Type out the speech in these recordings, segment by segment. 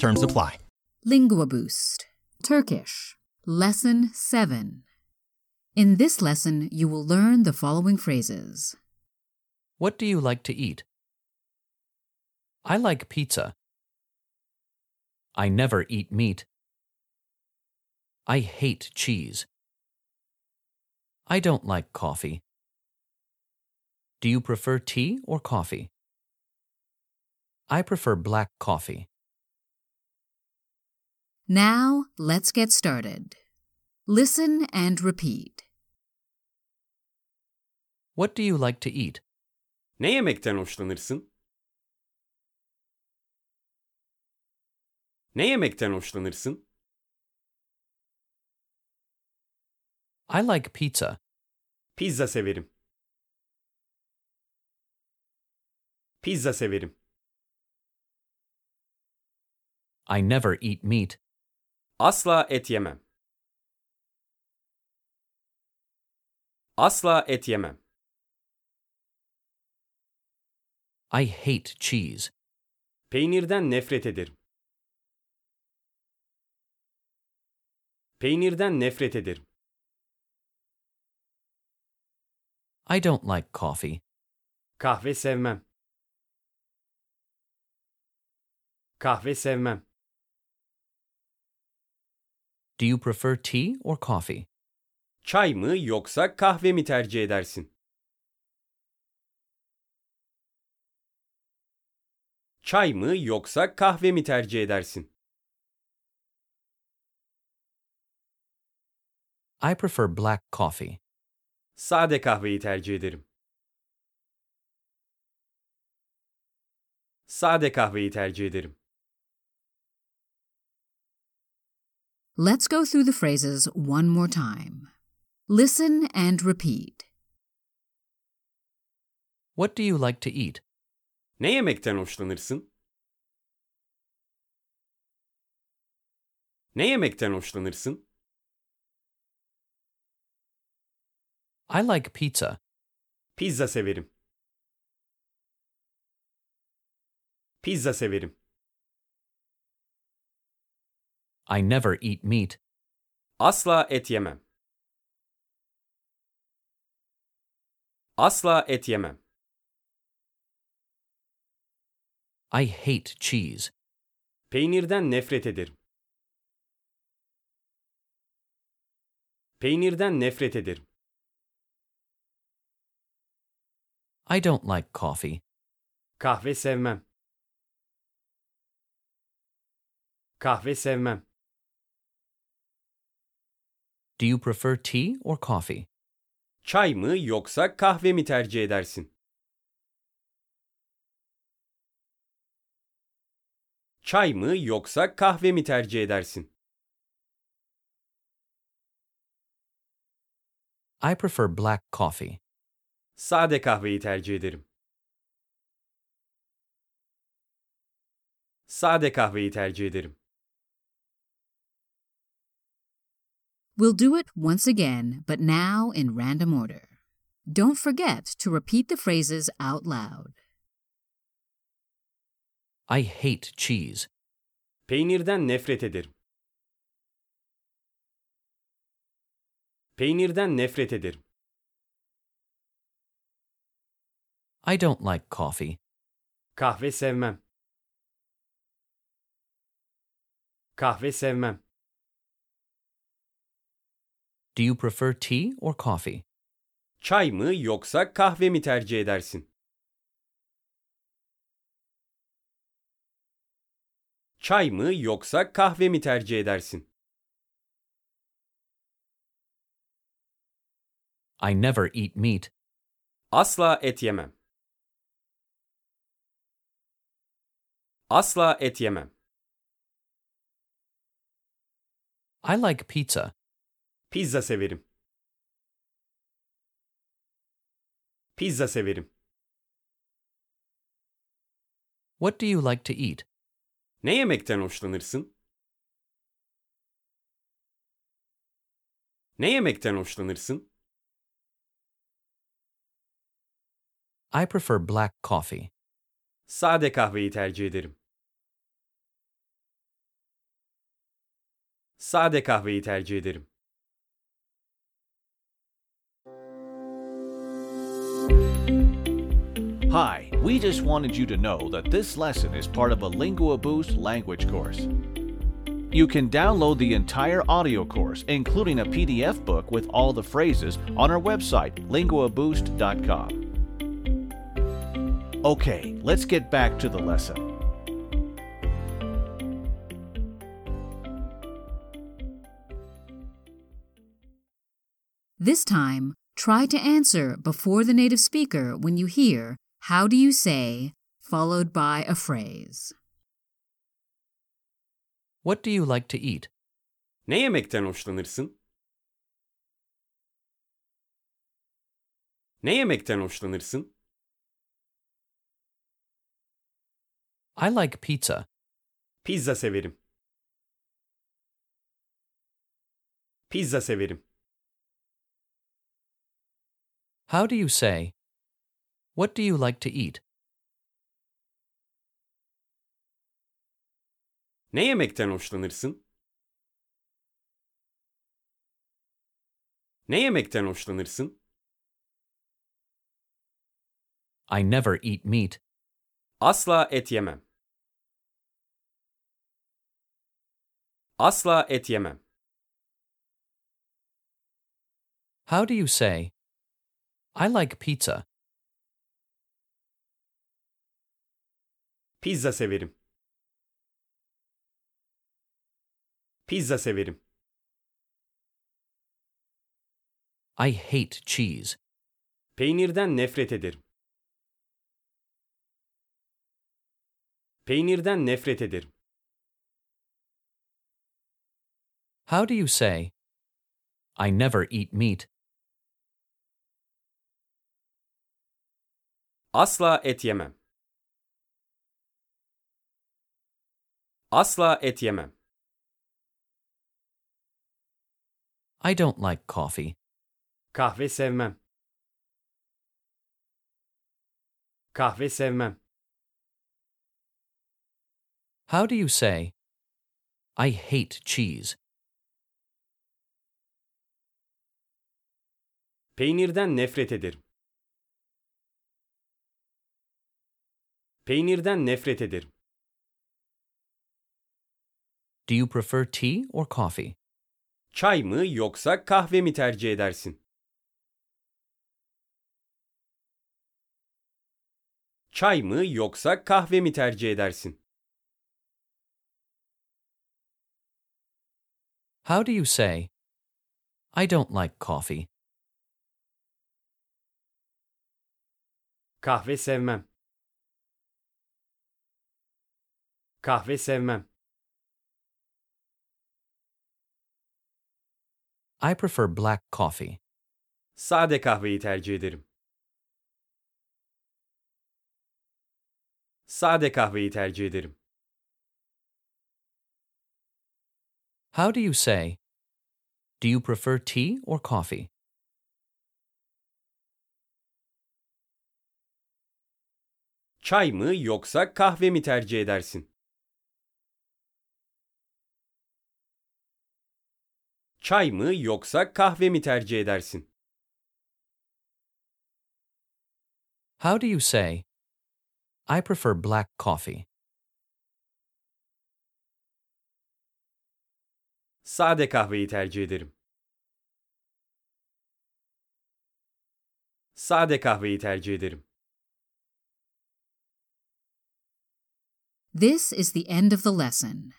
Terms apply. Lingua Boost Turkish Lesson 7 In this lesson, you will learn the following phrases. What do you like to eat? I like pizza. I never eat meat. I hate cheese. I don't like coffee. Do you prefer tea or coffee? I prefer black coffee. Now, let's get started. Listen and repeat. What do you like to eat? Ne yemekten hoşlanırsın? Ne yemekten hoşlanırsın? I like pizza. Pizza severim. Pizza severim. I never eat meat. Asla et yemem. Asla et yemem. I hate cheese. Peynirden nefret ederim. Peynirden nefret ederim. I don't like coffee. Kahve sevmem. Kahve sevmem. Do you prefer tea or coffee? Çay mı yoksa kahve mi tercih edersin? Çay mı yoksa kahve mi tercih edersin? I prefer black coffee. Sade kahveyi tercih ederim. Sade kahveyi tercih ederim. Let's go through the phrases one more time. Listen and repeat. What do you like to eat? Ne yemekten hoşlanırsın? Ne yemekten hoşlanırsın? I like pizza. Pizza severim. Pizza severim. I never eat meat. Asla et yemem. Asla et yemem. I hate cheese. Peynirden nefret ederim. Peynirden nefret ederim. I don't like coffee. Kahve sevmem. Kahve sevmem. Do you prefer tea or coffee? Çay mı yoksa kahve mi tercih edersin? Çay mı yoksa kahve mi tercih edersin? I prefer black coffee. Sade kahveyi tercih ederim. Sade kahveyi tercih ederim. We'll do it once again, but now in random order. Don't forget to repeat the phrases out loud. I hate cheese. Peynirden nefret ederim. Peynirden nefret ederim. I don't like coffee. Kahve sevmem. Kahve sevmem. Do you prefer tea or coffee? Çay mı yoksa kahve mi tercih edersin? Çay mı yoksa kahve mi tercih edersin? I never eat meat. Asla et yemem. Asla et yemem. I like pizza. Pizza severim. Pizza severim. What do you like to eat? Ne yemekten hoşlanırsın? Ne yemekten hoşlanırsın? I prefer black coffee. Sade kahveyi tercih ederim. Sade kahveyi tercih ederim. Hi, we just wanted you to know that this lesson is part of a Lingua Boost language course. You can download the entire audio course, including a PDF book with all the phrases, on our website, linguaboost.com. Okay, let's get back to the lesson. This time, try to answer before the native speaker when you hear, How do you say, followed by a phrase. What do you like to eat? Ne yemekten hoşlanırsın? Ne yemekten hoşlanırsın? I like pizza. Pizza severim. Pizza severim. How do you say? What do you like to eat? Ne yemekten hoşlanırsın? Ne yemekten hoşlanırsın? I never eat meat. Asla et yemem. Asla et yemem. How do you say? I like pizza. Pizza severim. Pizza severim. I hate cheese. Peynirden nefret ederim. Peynirden nefret ederim. How do you say? I never eat meat. Asla et yemem. Asla et yemem. I don't like coffee. Kahve sevmem. Kahve sevmem. How do you say? I hate cheese. Peynirden nefret ederim. Peynirden nefret ederim. Do you prefer tea or coffee? Çay mı yoksa kahve mi tercih edersin? Çay mı yoksa kahve mi tercih edersin? How do you say? I don't like coffee. Kahve sevmem. Kahve sevmem. I prefer black coffee. Sade kahveyi tercih ederim. Sade kahveyi tercih ederim. How do you say? Do you prefer tea or coffee? Çay mı yoksa kahve mi tercih edersin? Çay mı yoksa kahve mi tercih edersin? How do you say? I prefer black coffee. Sade kahveyi tercih ederim. Sade kahveyi tercih ederim. This is the end of the lesson.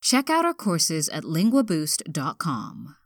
Check out our courses at linguaboost.com.